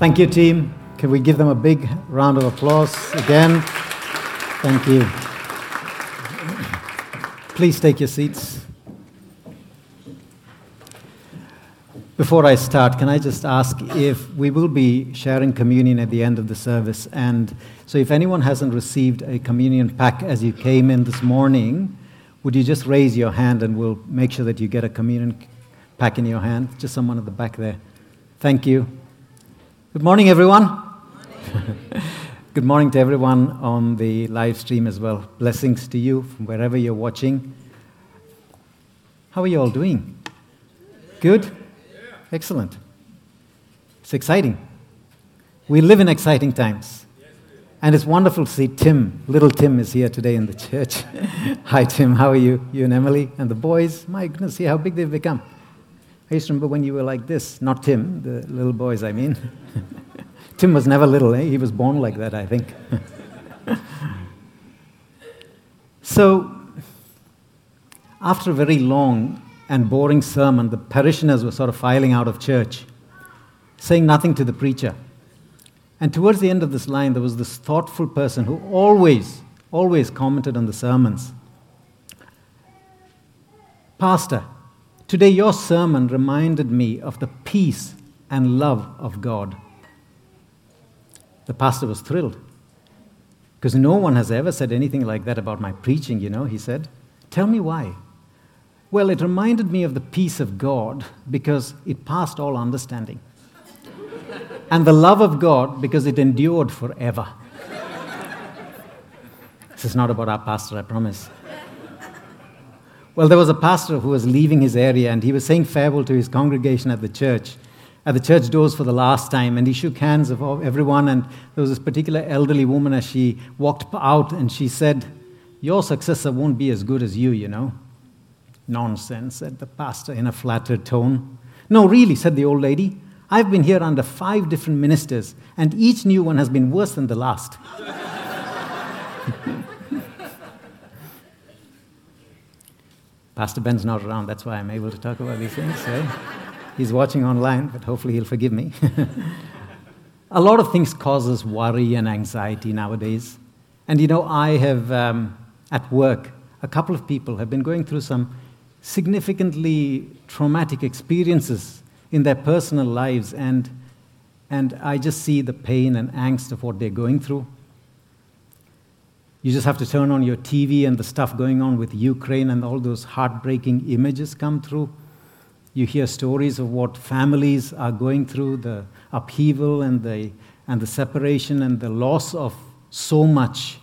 Thank you, team. Can we give them a big round of applause again? Thank you. Please take your seats. Before I start, can I just ask if we will be sharing communion at the end of the service? And so, if anyone hasn't received a communion pack as you came in this morning, would you just raise your hand and we'll make sure that you get a communion pack in your hand? Just someone at the back there. Thank you. Good morning, everyone. Good morning to everyone on the live stream as well. Blessings to you from wherever you're watching. How are you all doing? Good? Excellent. It's exciting. We live in exciting times. And it's wonderful to see Tim. Little Tim is here today in the church. Hi, Tim. How are you? You and Emily and the boys. My goodness, see how big they've become. I used to remember when you were like this. Not Tim, the little boys, I mean. Tim was never little, eh? He was born like that, I think. so, after a very long and boring sermon, the parishioners were sort of filing out of church, saying nothing to the preacher. And towards the end of this line, there was this thoughtful person who always, always commented on the sermons. Pastor, today your sermon reminded me of the peace and love of God. The pastor was thrilled because no one has ever said anything like that about my preaching, you know, he said. Tell me why. Well, it reminded me of the peace of God because it passed all understanding, and the love of God because it endured forever. this is not about our pastor, I promise. Well, there was a pastor who was leaving his area and he was saying farewell to his congregation at the church at the church doors for the last time, and he shook hands of everyone. And there was this particular elderly woman as she walked out, and she said, Your successor won't be as good as you, you know. Nonsense, said the pastor in a flattered tone. No, really, said the old lady. I've been here under five different ministers, and each new one has been worse than the last. Pastor Ben's not around, that's why I'm able to talk about these things. Eh? He's watching online, but hopefully he'll forgive me. a lot of things cause us worry and anxiety nowadays. And you know, I have, um, at work, a couple of people have been going through some significantly traumatic experiences in their personal lives, and, and I just see the pain and angst of what they're going through. You just have to turn on your TV and the stuff going on with Ukraine, and all those heartbreaking images come through. You hear stories of what families are going through, the upheaval and the, and the separation and the loss of so much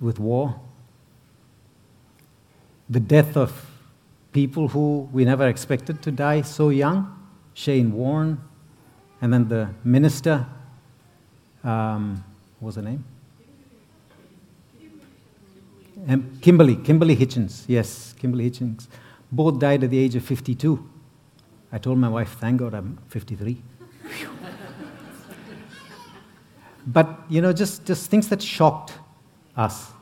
with war. The death of people who we never expected to die so young, Shane Warne, and then the minister, um, what was her name? Um, Kimberly, Kimberly Hitchens, yes, Kimberly Hitchens. Both died at the age of 52. I told my wife, thank God I'm 53. but, you know, just, just things that shocked us.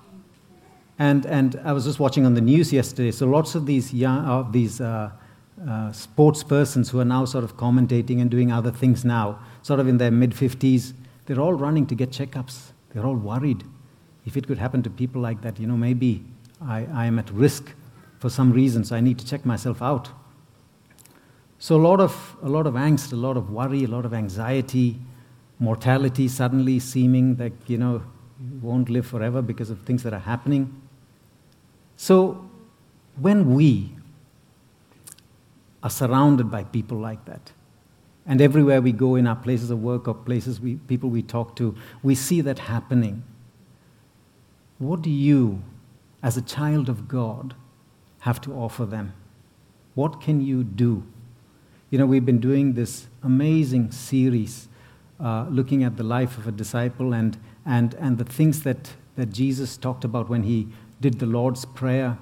And, and I was just watching on the news yesterday, so lots of these, young, uh, these uh, uh, sports persons who are now sort of commentating and doing other things now, sort of in their mid 50s, they're all running to get checkups. They're all worried. If it could happen to people like that, you know, maybe I, I am at risk for some reason, so I need to check myself out. So, a lot, of, a lot of angst, a lot of worry, a lot of anxiety, mortality suddenly seeming that, you know, you won't live forever because of things that are happening. So, when we are surrounded by people like that, and everywhere we go in our places of work or places we, people we talk to, we see that happening. What do you, as a child of God, have to offer them? What can you do? You know, we've been doing this amazing series uh, looking at the life of a disciple and, and, and the things that, that Jesus talked about when he did the Lord's Prayer.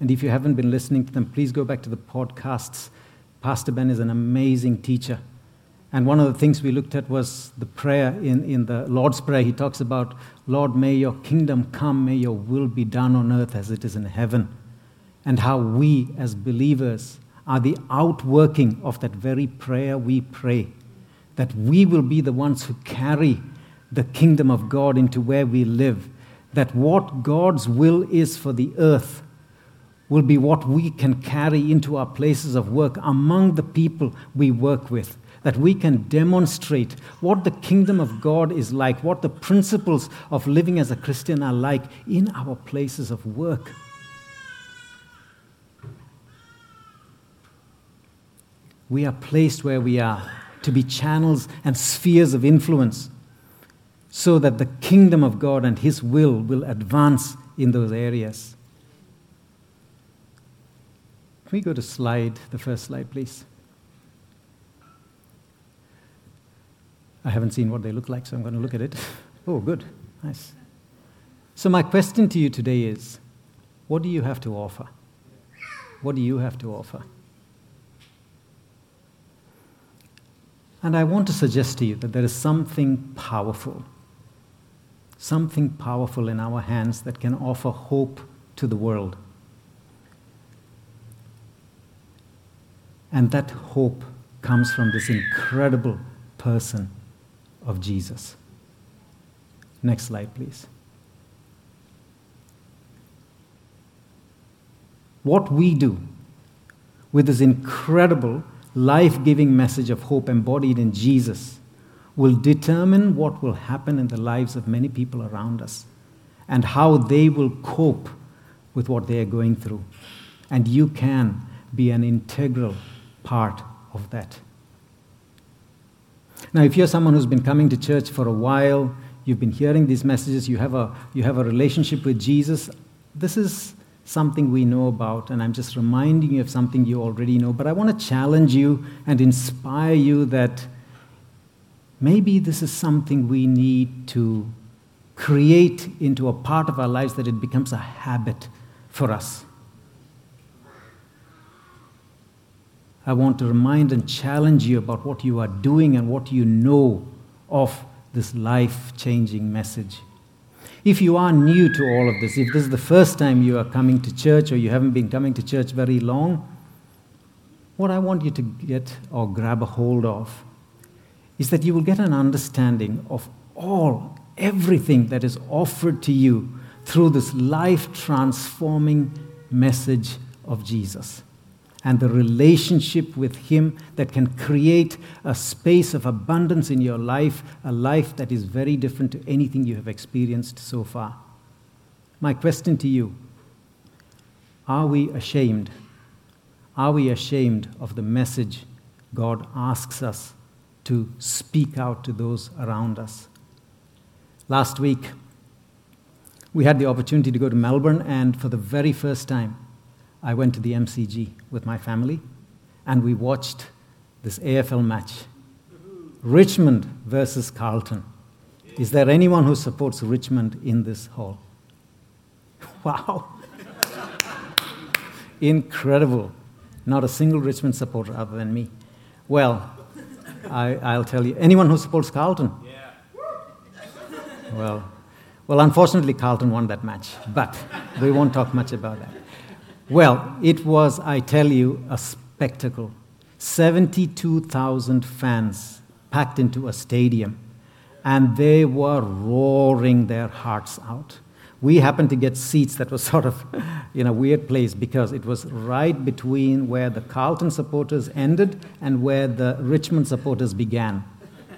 And if you haven't been listening to them, please go back to the podcasts. Pastor Ben is an amazing teacher. And one of the things we looked at was the prayer in, in the Lord's Prayer. He talks about, Lord, may your kingdom come, may your will be done on earth as it is in heaven and how we as believers are the outworking of that very prayer we pray. that we will be the ones who carry the kingdom of God into where we live, that what God's will is for the earth will be what we can carry into our places of work among the people we work with. That we can demonstrate what the kingdom of God is like, what the principles of living as a Christian are like in our places of work. We are placed where we are to be channels and spheres of influence so that the kingdom of God and His will will advance in those areas. Can we go to slide, the first slide, please? I haven't seen what they look like, so I'm going to look at it. Oh, good. Nice. So, my question to you today is what do you have to offer? What do you have to offer? And I want to suggest to you that there is something powerful, something powerful in our hands that can offer hope to the world. And that hope comes from this incredible person of Jesus. Next slide, please. What we do with this incredible life giving message of hope embodied in Jesus will determine what will happen in the lives of many people around us and how they will cope with what they are going through. And you can be an integral part of that. Now, if you're someone who's been coming to church for a while, you've been hearing these messages, you have a, you have a relationship with Jesus, this is something we know about, and I'm just reminding you of something you already know. But I want to challenge you and inspire you that maybe this is something we need to create into a part of our lives that it becomes a habit for us. I want to remind and challenge you about what you are doing and what you know of this life changing message. If you are new to all of this, if this is the first time you are coming to church or you haven't been coming to church very long, what I want you to get or grab a hold of is that you will get an understanding of all, everything that is offered to you through this life transforming message of Jesus and the relationship with Him that can create a space of abundance in your life, a life that is very different to anything you have experienced so far. My question to you are we ashamed? Are we ashamed of the message God asks us to speak out to those around us? Last week, we had the opportunity to go to Melbourne, and for the very first time, I went to the MCG with my family and we watched this AFL match Richmond versus Carlton. Is there anyone who supports Richmond in this hall? Wow. Incredible. Not a single Richmond supporter other than me. Well, I, will tell you. Anyone who supports Carlton? Yeah. Well, well, unfortunately, Carlton won that match, but we won't talk much about that. Well, it was, I tell you, a spectacle. 72,000 fans packed into a stadium, and they were roaring their hearts out. We happened to get seats that was sort of in a weird place because it was right between where the Carlton supporters ended and where the Richmond supporters began.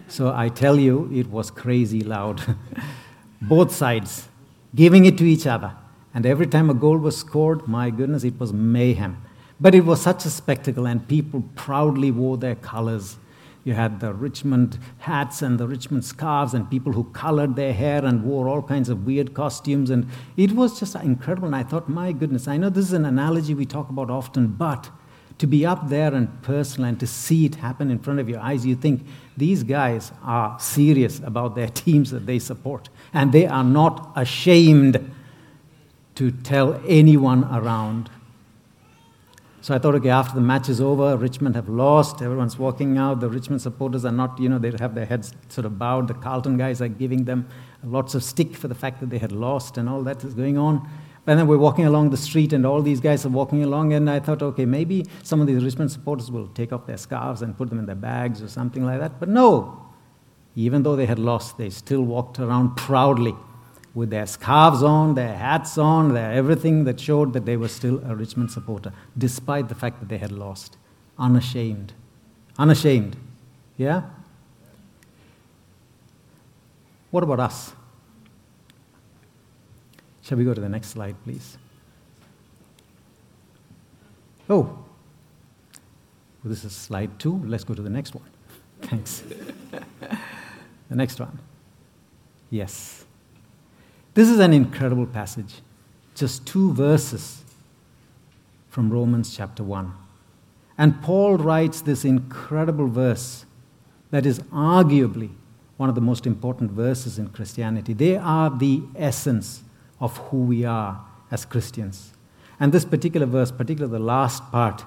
So I tell you, it was crazy loud. Both sides giving it to each other. And every time a goal was scored, my goodness, it was mayhem. But it was such a spectacle, and people proudly wore their colors. You had the Richmond hats and the Richmond scarves, and people who colored their hair and wore all kinds of weird costumes. And it was just incredible. And I thought, my goodness, I know this is an analogy we talk about often, but to be up there and personal and to see it happen in front of your eyes, you think these guys are serious about their teams that they support. And they are not ashamed to tell anyone around. So I thought, okay, after the match is over, Richmond have lost, everyone's walking out, the Richmond supporters are not, you know, they have their heads sort of bowed, the Carlton guys are giving them lots of stick for the fact that they had lost and all that is going on. And then we're walking along the street, and all these guys are walking along, and I thought, okay, maybe some of these Richmond supporters will take off their scarves and put them in their bags or something like that. But no, even though they had lost, they still walked around proudly with their scarves on, their hats on, their everything that showed that they were still a Richmond supporter, despite the fact that they had lost. Unashamed. Unashamed. Yeah? What about us? Shall we go to the next slide, please? Oh, this is slide two. Let's go to the next one. Thanks. the next one. Yes. This is an incredible passage. Just two verses from Romans chapter 1. And Paul writes this incredible verse that is arguably one of the most important verses in Christianity. They are the essence of who we are as Christians. And this particular verse, particularly the last part,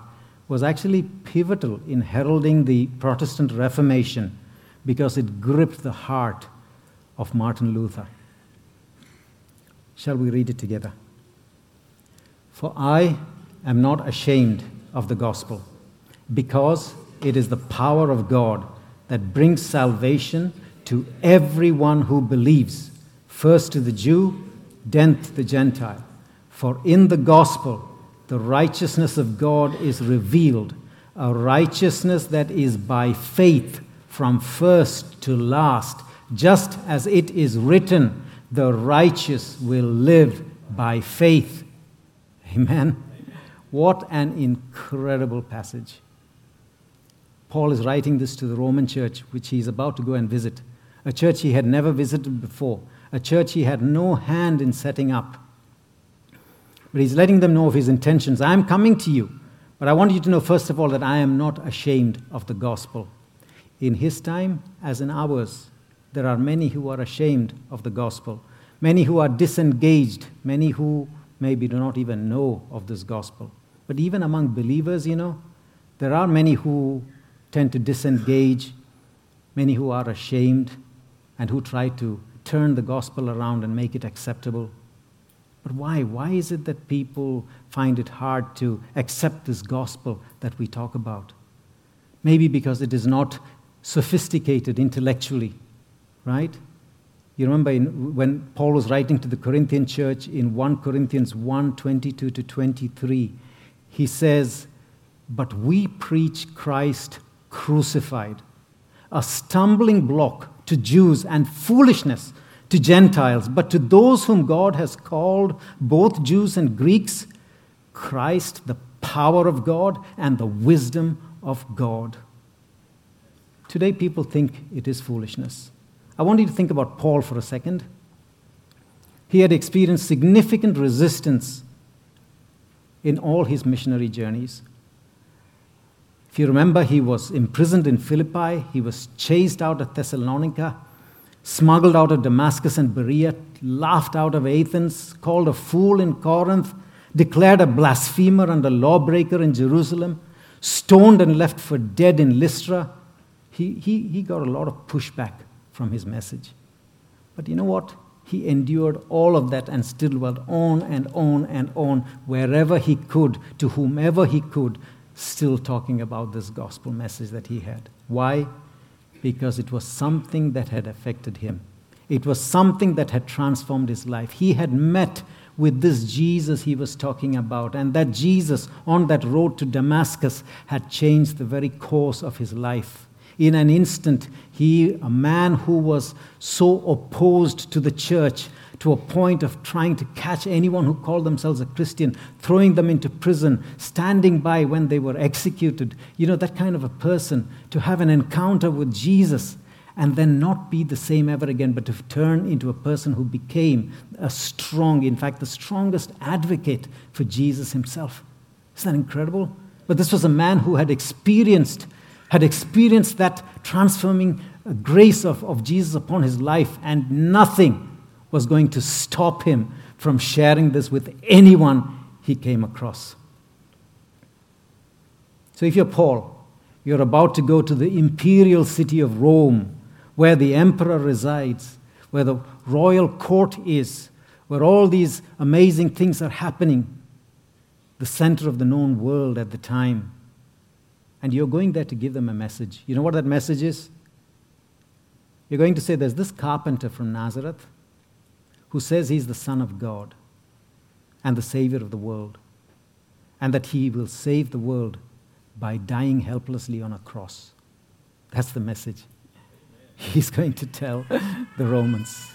was actually pivotal in heralding the Protestant Reformation because it gripped the heart of Martin Luther. Shall we read it together? For I am not ashamed of the gospel, because it is the power of God that brings salvation to everyone who believes, first to the Jew then to the Gentile. For in the gospel, the righteousness of God is revealed, a righteousness that is by faith from first to last, just as it is written, the righteous will live by faith. Amen. What an incredible passage. Paul is writing this to the Roman church, which he is about to go and visit, a church he had never visited before a church he had no hand in setting up. But he's letting them know of his intentions. I am coming to you, but I want you to know, first of all, that I am not ashamed of the gospel. In his time, as in ours, there are many who are ashamed of the gospel, many who are disengaged, many who maybe do not even know of this gospel. But even among believers, you know, there are many who tend to disengage, many who are ashamed, and who try to turn the gospel around and make it acceptable. But why? Why is it that people find it hard to accept this gospel that we talk about? Maybe because it is not sophisticated intellectually, right? You remember in, when Paul was writing to the Corinthian church in 1 Corinthians 1 22 to 23, he says, But we preach Christ crucified, a stumbling block to Jews and foolishness to Gentiles. But to those whom God has called, both Jews and Greeks, Christ, the power of God and the wisdom of God. Today, people think it is foolishness. I want you to think about Paul for a second. He had experienced significant resistance in all his missionary journeys. If you remember, he was imprisoned in Philippi, he was chased out of Thessalonica, smuggled out of Damascus and Berea, laughed out of Athens, called a fool in Corinth, declared a blasphemer and a lawbreaker in Jerusalem, stoned and left for dead in Lystra. He, he, he got a lot of pushback from his message. But you know what? He endured all of that and still went on and on and on wherever he could, to whomever he could, still talking about this gospel message that he had. Why? Because it was something that had affected him. It was something that had transformed his life. He had met with this Jesus he was talking about, and that Jesus on that road to Damascus had changed the very course of his life. In an instant, he, a man who was so opposed to the church, to a point of trying to catch anyone who called themselves a Christian, throwing them into prison, standing by when they were executed. You know, that kind of a person to have an encounter with Jesus and then not be the same ever again, but to turn into a person who became a strong, in fact, the strongest advocate for Jesus himself. Isn't that incredible? But this was a man who had experienced, had experienced that transforming grace of, of Jesus upon his life, and nothing was going to stop him from sharing this with anyone he came across. So, if you're Paul, you're about to go to the imperial city of Rome, where the emperor resides, where the royal court is, where all these amazing things are happening, the center of the known world at the time. And you're going there to give them a message. You know what that message is? You're going to say, There's this carpenter from Nazareth who says he's the Son of God and the Savior of the world, and that he will save the world by dying helplessly on a cross. That's the message he's going to tell the Romans.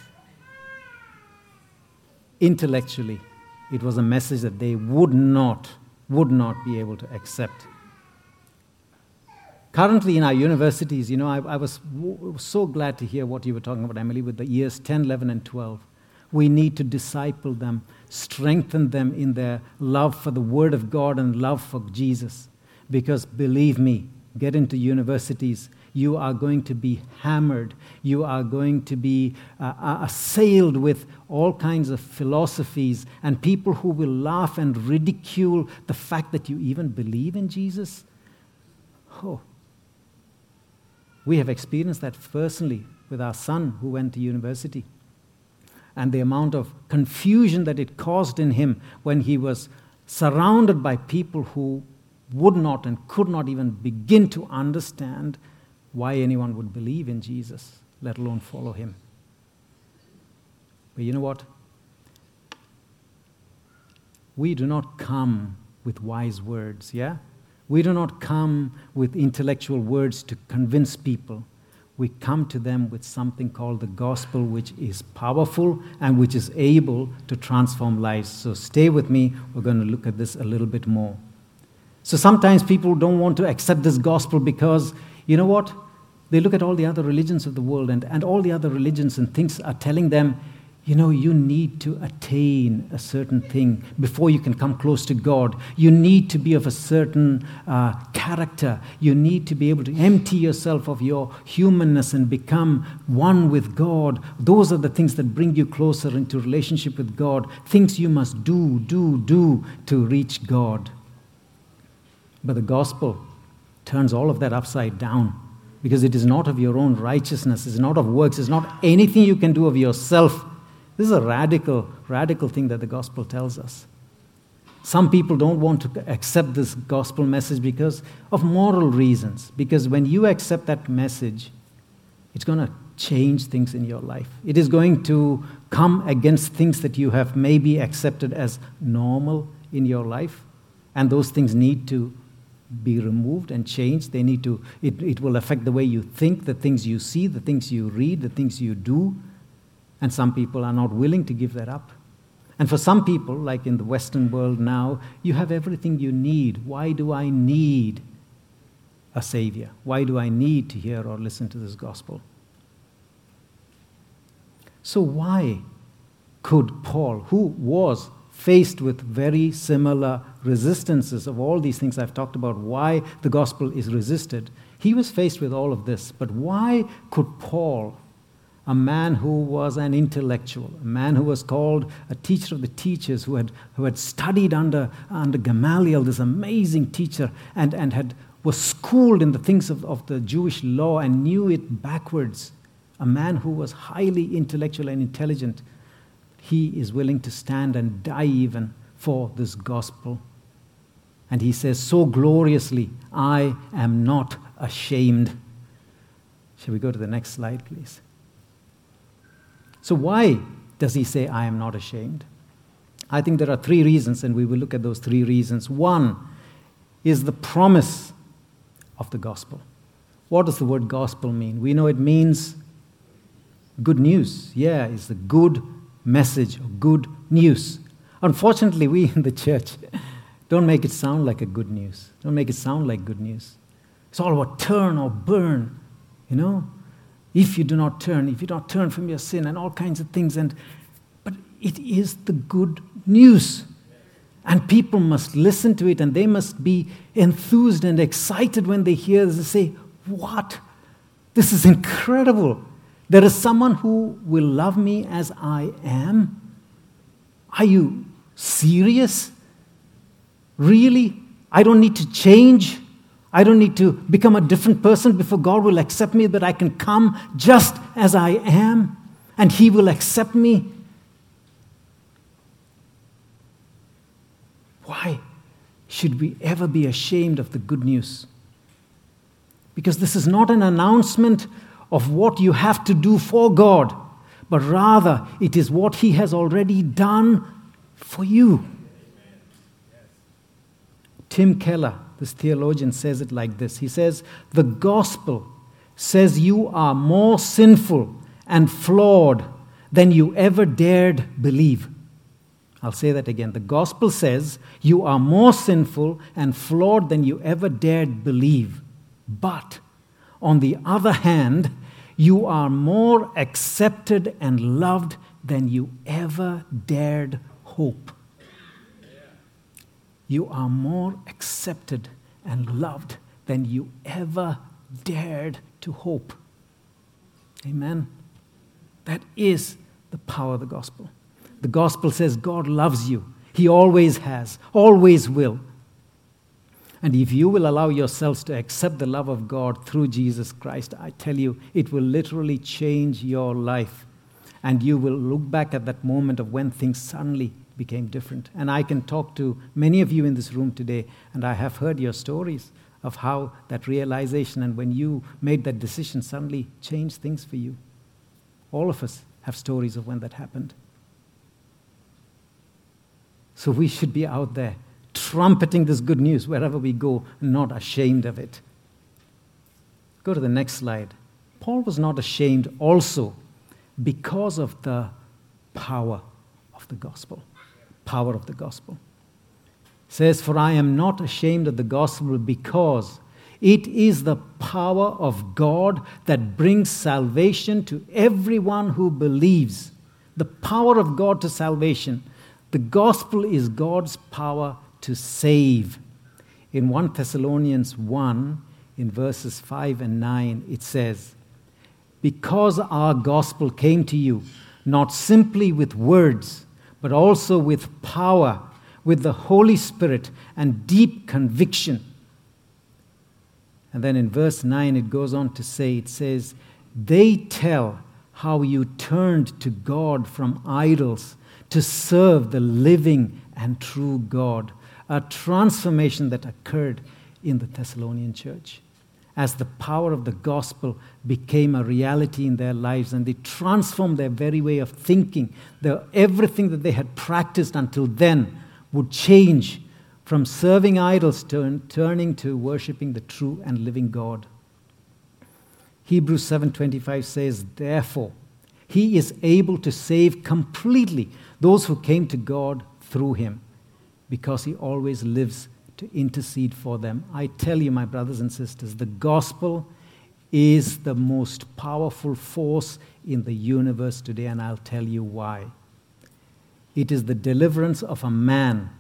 Intellectually, it was a message that they would not, would not be able to accept. Currently, in our universities, you know, I, I was w- so glad to hear what you were talking about, Emily, with the years 10, 11, and 12. We need to disciple them, strengthen them in their love for the Word of God and love for Jesus. Because believe me, get into universities, you are going to be hammered. You are going to be uh, uh, assailed with all kinds of philosophies and people who will laugh and ridicule the fact that you even believe in Jesus. Oh. We have experienced that personally with our son who went to university. And the amount of confusion that it caused in him when he was surrounded by people who would not and could not even begin to understand why anyone would believe in Jesus, let alone follow him. But you know what? We do not come with wise words, yeah? We do not come with intellectual words to convince people. We come to them with something called the gospel, which is powerful and which is able to transform lives. So stay with me. We're going to look at this a little bit more. So sometimes people don't want to accept this gospel because, you know what? They look at all the other religions of the world, and, and all the other religions and things are telling them, you know, you need to attain a certain thing before you can come close to God. You need to be of a certain uh, character. You need to be able to empty yourself of your humanness and become one with God. Those are the things that bring you closer into relationship with God. Things you must do, do, do to reach God. But the gospel turns all of that upside down because it is not of your own righteousness, it's not of works, it's not anything you can do of yourself. This is a radical, radical thing that the gospel tells us. Some people don't want to accept this gospel message because of moral reasons. Because when you accept that message, it's going to change things in your life. It is going to come against things that you have maybe accepted as normal in your life, and those things need to be removed and changed. They need to, it, it will affect the way you think, the things you see, the things you read, the things you do. And some people are not willing to give that up. And for some people, like in the Western world now, you have everything you need. Why do I need a Savior? Why do I need to hear or listen to this gospel? So, why could Paul, who was faced with very similar resistances of all these things I've talked about, why the gospel is resisted. He was faced with all of this. But why could Paul, a man who was an intellectual, a man who was called a teacher of the teachers, who had, who had studied under, under Gamaliel, this amazing teacher, and, and had, was schooled in the things of, of the Jewish law and knew it backwards, a man who was highly intellectual and intelligent, he is willing to stand and die even for this gospel. And he says so gloriously, I am not ashamed. Shall we go to the next slide, please? So, why does he say, I am not ashamed? I think there are three reasons, and we will look at those three reasons. One is the promise of the gospel. What does the word gospel mean? We know it means good news. Yeah, it's the good message or good news. Unfortunately, we in the church don't make it sound like a good news. Don't make it sound like good news. It's all about turn or burn, you know? If you do not turn, if you don't turn from your sin and all kinds of things. And, but it is the good news. And people must listen to it and they must be enthused and excited when they hear this and say, What? This is incredible. There is someone who will love me as I am. Are you serious? Really? I don't need to change. I don't need to become a different person before God will accept me, but I can come just as I am and He will accept me. Why should we ever be ashamed of the good news? Because this is not an announcement of what you have to do for God, but rather it is what He has already done for you. Tim Keller, this theologian, says it like this He says, The gospel says you are more sinful and flawed than you ever dared believe. I'll say that again. The gospel says you are more sinful and flawed than you ever dared believe. But on the other hand, you are more accepted and loved than you ever dared hope. You are more accepted and loved than you ever dared to hope. Amen. That is the power of the gospel. The gospel says God loves you. He always has, always will. And if you will allow yourselves to accept the love of God through Jesus Christ, I tell you, it will literally change your life. And you will look back at that moment of when things suddenly became different. And I can talk to many of you in this room today, and I have heard your stories of how that realization and when you made that decision suddenly changed things for you. All of us have stories of when that happened. So we should be out there trumpeting this good news wherever we go, not ashamed of it. Go to the next slide. Paul was not ashamed also because of the power of the gospel. Power of the gospel. It says, For I am not ashamed of the gospel because it is the power of God that brings salvation to everyone who believes. The power of God to salvation. The gospel is God's power to save. In 1 Thessalonians 1, in verses 5 and 9, it says, Because our gospel came to you, not simply with words, but also with power, with the Holy Spirit and deep conviction. And then in verse 9, it goes on to say, It says, They tell how you turned to God from idols to serve the living and true God. A transformation that occurred in the Thessalonian church as the power of the gospel became a reality in their lives and they transformed their very way of thinking. The, everything that they had practiced until then would change from serving idols to turning to worshiping the true and living God. Hebrews 7:25 says, "Therefore, he is able to save completely those who came to God through him, because he always lives to intercede for them. I tell you, my brothers and sisters, the gospel is the most powerful force in the universe today, and I'll tell you why. It is the deliverance of a man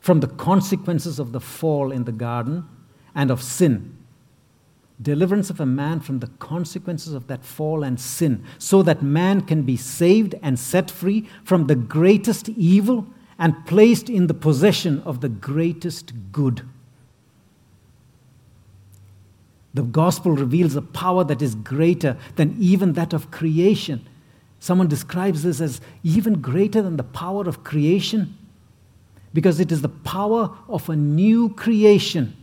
from the consequences of the fall in the garden and of sin deliverance of a man from the consequences of that fall and sin, so that man can be saved and set free from the greatest evil and placed in the possession of the greatest good. The gospel reveals a power that is greater than even that of creation. Someone describes this as even greater than the power of creation because it is the power of a new creation,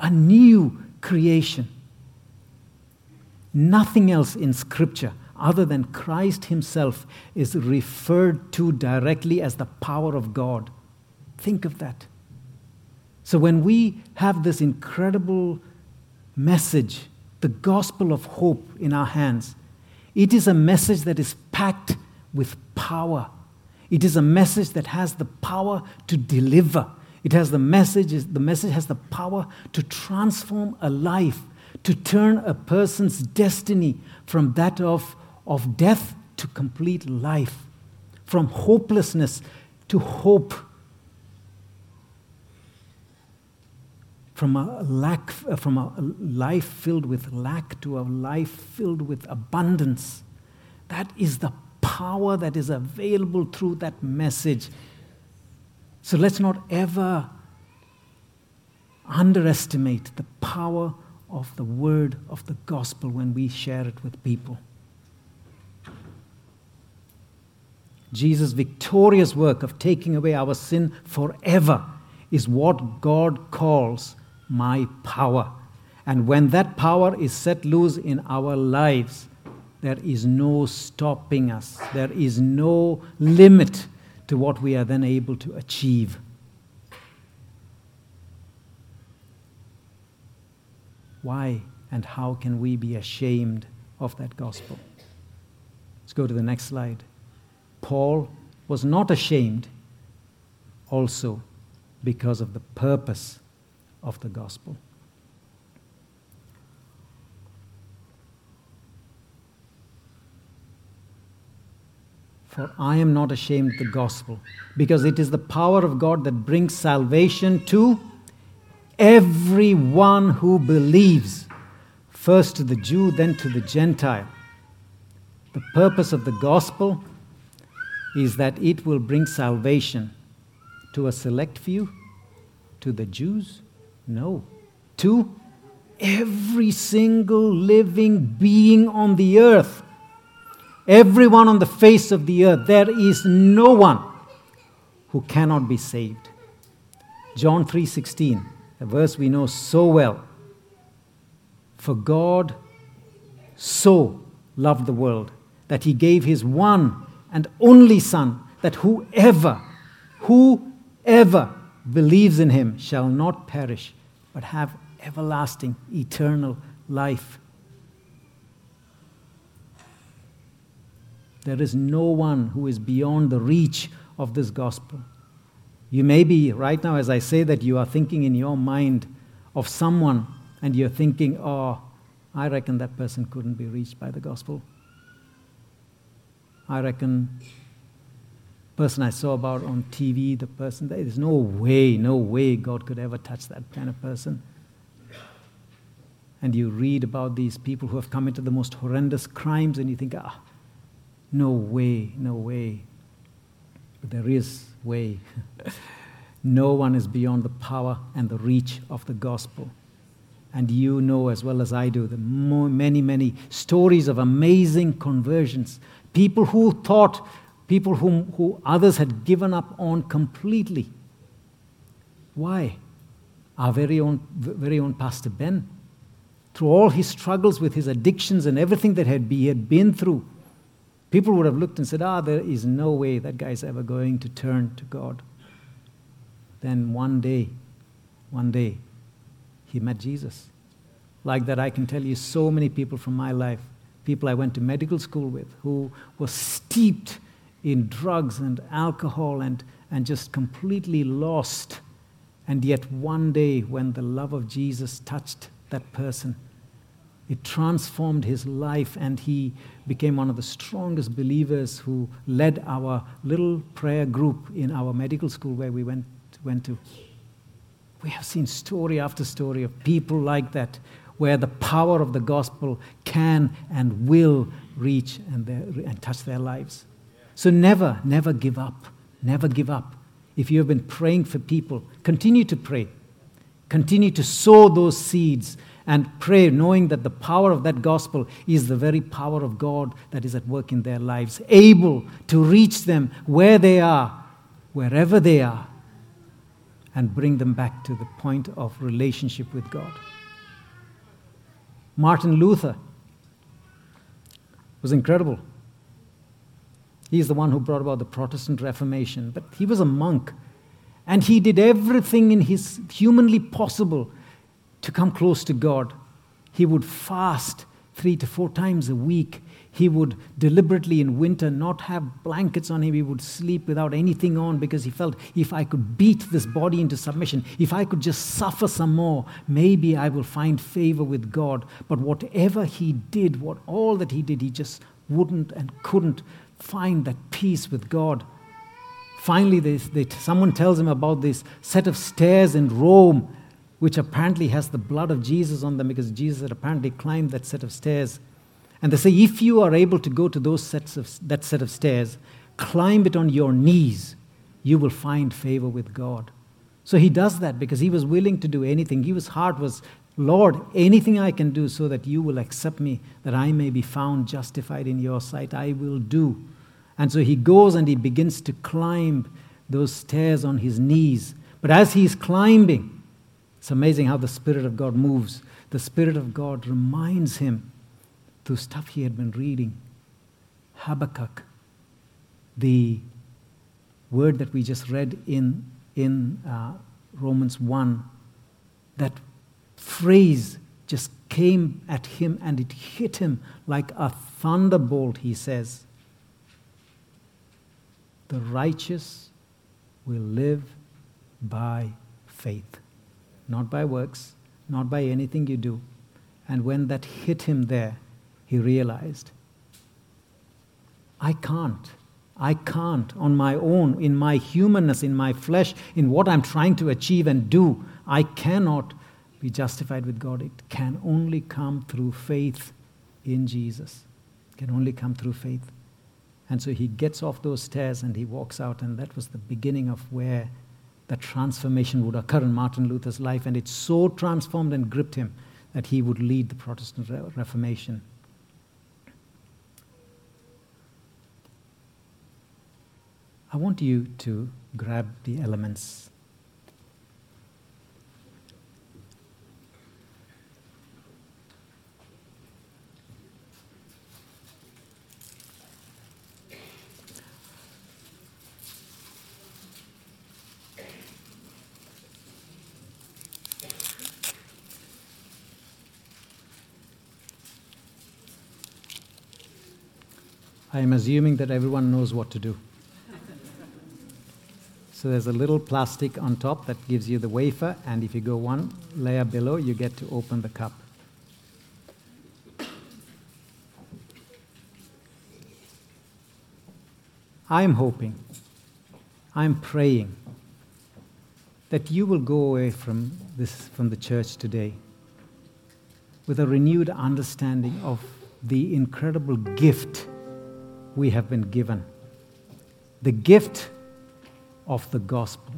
a new creation. Nothing else in Scripture other than Christ Himself is referred to directly as the power of God. Think of that. So when we have this incredible message, the gospel of hope in our hands, it is a message that is packed with power. It is a message that has the power to deliver. It has the message, the message has the power to transform a life to turn a person's destiny from that of, of death to complete life, from hopelessness to hope, from a lack, from a life filled with lack to a life filled with abundance. That is the power that is available through that message. So let's not ever underestimate the power of the word of the gospel when we share it with people. Jesus' victorious work of taking away our sin forever is what God calls my power. And when that power is set loose in our lives, there is no stopping us. There is no limit to what we are then able to achieve. Why and how can we be ashamed of that gospel? Let's go to the next slide. Paul was not ashamed also because of the purpose of the gospel. For I am not ashamed of the gospel, because it is the power of God that brings salvation to everyone who believes, first to the Jew, then to the Gentile. The purpose of the gospel is that it will bring salvation to a select few, to the Jews? No. To every single living being on the earth. Everyone on the face of the earth. There is no one who cannot be saved. John 3:16, a verse we know so well. For God so loved the world that he gave his one and only son that whoever whoever believes in him shall not perish but have everlasting eternal life. There is no one who is beyond the reach of this gospel. You may be, right now, as I say that, you are thinking in your mind of someone and you're thinking, oh, I reckon that person couldn't be reached by the gospel. I reckon person I saw about on TV, the person, there's no way, no way God could ever touch that kind of person. And you read about these people who have come into the most horrendous crimes, and you think, ah, no way, no way. But there is way. no one is beyond the power and the reach of the gospel. And you know as well as I do the many, many stories of amazing conversions. People who thought, people whom, who others had given up on completely. Why? Our very own, very own Pastor Ben. Through all his struggles with his addictions and everything that had he had been through, People would have looked and said, ah, there is no way that guy's ever going to turn to God. Then one day, one day, he met Jesus. Like that, I can tell you so many people from my life, people I went to medical school with, who were steeped in drugs and alcohol and, and just completely lost. And yet, one day, when the love of Jesus touched that person, it transformed his life, and he became one of the strongest believers who led our little prayer group in our medical school where we went, went to. We have seen story after story of people like that, where the power of the gospel can and will reach and, and touch their lives. So never, never give up. Never give up. If you have been praying for people, continue to pray. Continue to sow those seeds and pray, knowing that the power of that gospel is the very power of God that is at work in their lives, able to reach them where they are, wherever they are, and bring them back to the point of relationship with God. Martin Luther was incredible. He's the one who brought about the Protestant Reformation, but he was a monk. And he did everything in his humanly possible to come close to God. He would fast three to four times a week. He would deliberately in winter not have blankets on him. He would sleep without anything on because he felt if I could beat this body into submission, if I could just suffer some more, maybe I will find favor with God. But whatever he did, what all that he did, he just wouldn't and couldn't find that peace with God. Finally, they, they, someone tells him about this set of stairs in Rome which apparently has the blood of Jesus on them because Jesus had apparently climbed that set of stairs. And they say, if you are able to go to those sets of, that set of stairs, climb it on your knees, you will find favor with God. So he does that because he was willing to do anything. His heart was, Lord, anything I can do so that you will accept me, that I may be found justified in your sight, I will do. And so he goes and he begins to climb those stairs on his knees But as he's climbing, it's amazing how the Spirit of God moves. The Spirit of God reminds him through stuff he had been reading. Habakkuk, the word that we just read in, in uh, Romans 1, that phrase just came at him and it hit him like a thunderbolt, he says. The righteous will live by faith, not by works, not by anything you do. And when that hit him there, he realized, I can't. I can't on my own, in my humanness, in my flesh, in what I'm trying to achieve and do. I cannot be justified with God. It can only come through faith in Jesus. It can only come through faith. And so he gets off those stairs and he walks out, and that was the beginning of where that transformation would occur in Martin Luther's life. And it so transformed and gripped him that he would lead the Protestant Reformation. I want you to grab the elements. I am assuming that everyone knows what to do. So there's a little plastic on top that gives you the wafer, and if you go one layer below, you get to open the cup. I'm hoping, I'm praying that you will go away from this from the church today with a renewed understanding of the incredible gift we have been given. The gift of the gospel.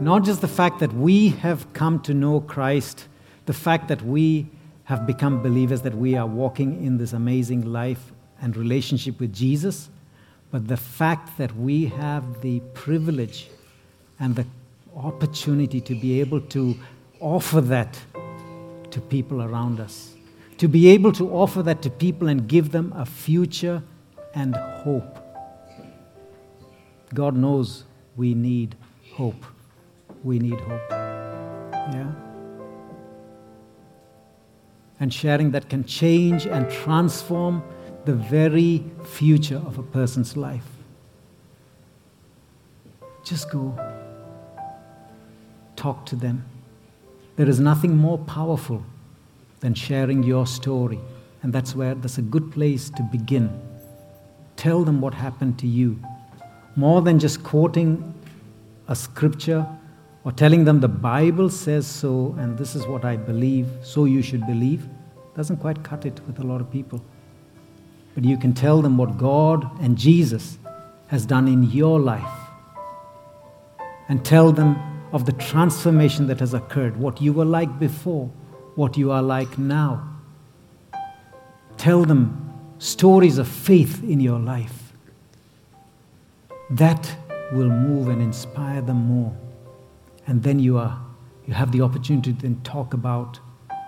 Not just the fact that we have come to know Christ, the fact that we have become believers, that we are walking in this amazing life and relationship with Jesus, but the fact that we have the privilege and the opportunity to be able to offer that to people around us, to be able to offer that to people and give them a future and hope. God knows we need hope. We need hope. Yeah? And sharing that can change and transform the very future of a person's life. Just go. Talk to them. There is nothing more powerful than sharing your story. And that's where that's a good place to begin. Tell them what happened to you more than just quoting a scripture or telling them the Bible says so and this is what I believe, so you should believe, doesn't quite cut it with a lot of people. But you can tell them what God and Jesus has done in your life and tell them of the transformation that has occurred, what you were like before, what you are like now. Tell them stories of faith in your life that will move and inspire them more. And then you, are, you have the opportunity to then talk about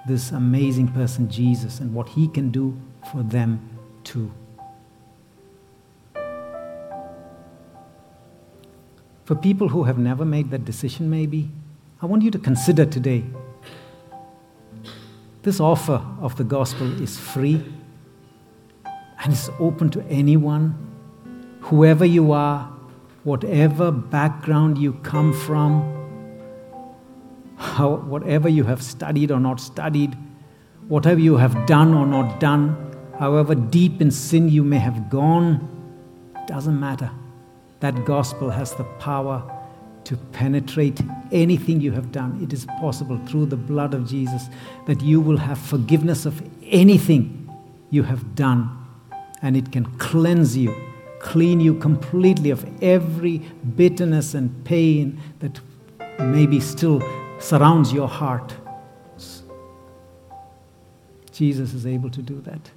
this amazing person, Jesus, and what he can do for them too. For people who have never made that decision, maybe, I want you to consider today this offer of the gospel is free and it's open to anyone, whoever you are, whatever background you come from, how, whatever you have studied or not studied, whatever you have done or not done, however deep in sin you may have gone, doesn't matter. That gospel has the power to penetrate anything you have done. It is possible through the blood of Jesus that you will have forgiveness of anything you have done, and it can cleanse you clean you completely of every bitterness and pain that maybe still surrounds your heart. Jesus is able to do that.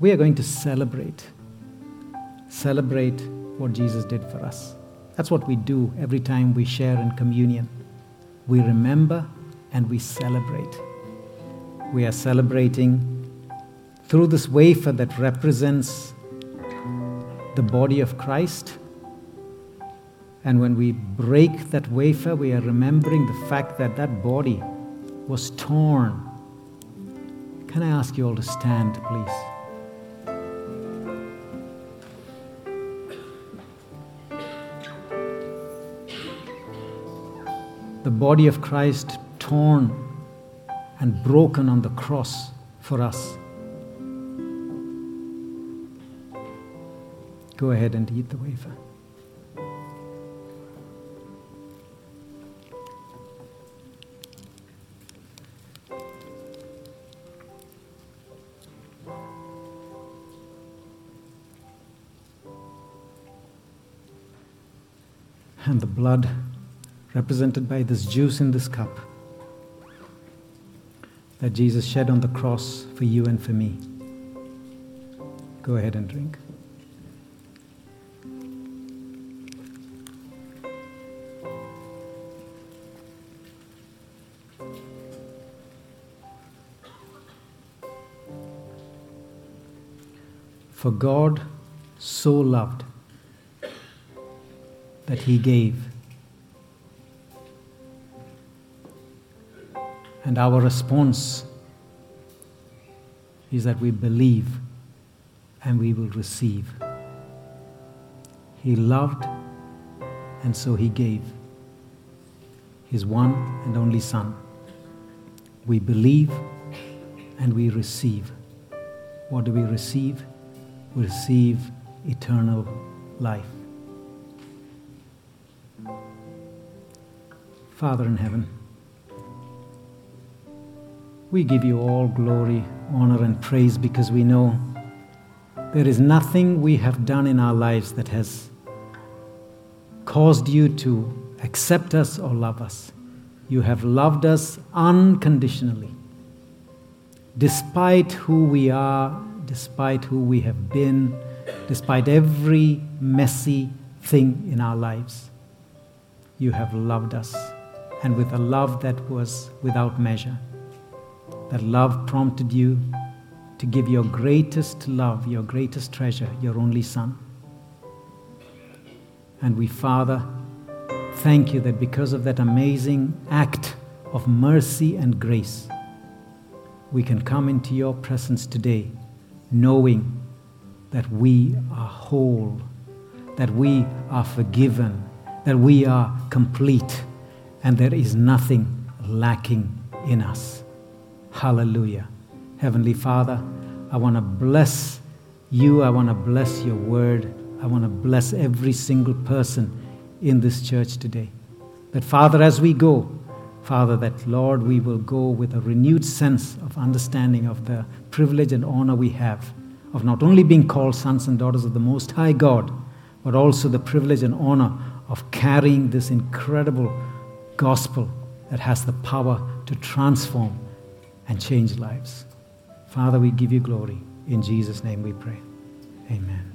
We are going to celebrate. Celebrate what Jesus did for us. That's what we do every time we share in communion. We remember and we celebrate. We are celebrating through this wafer that represents the body of Christ. And when we break that wafer, we are remembering the fact that that body was torn. Can I ask you all to stand, please? The body of Christ torn and broken on the cross for us. Go ahead and eat the wafer. And the blood represented by this juice in this cup that Jesus shed on the cross for you and for me. Go ahead and drink. For God so loved that he gave. And our response is that we believe and we will receive. He loved and so he gave his one and only Son. We believe and we receive. What do we receive? We receive eternal life. Father in heaven, we give you all glory, honor, and praise because we know there is nothing we have done in our lives that has caused you to accept us or love us. You have loved us unconditionally. Despite who we are despite who we have been, despite every messy thing in our lives. You have loved us, and with a love that was without measure. That love prompted you to give your greatest love, your greatest treasure, your only Son. And we, Father, thank you that because of that amazing act of mercy and grace, we can come into your presence today knowing that we are whole, that we are forgiven, that we are complete, and there is nothing lacking in us. Hallelujah. Heavenly Father, I want to bless you. I want to bless your word. I want to bless every single person in this church today. That, Father, as we go, Father, that Lord, we will go with a renewed sense of understanding of the privilege and honor we have of not only being called sons and daughters of the Most High God, but also the privilege and honor of carrying this incredible gospel that has the power to transform and change lives. Father, we give you glory. In Jesus' name we pray. Amen.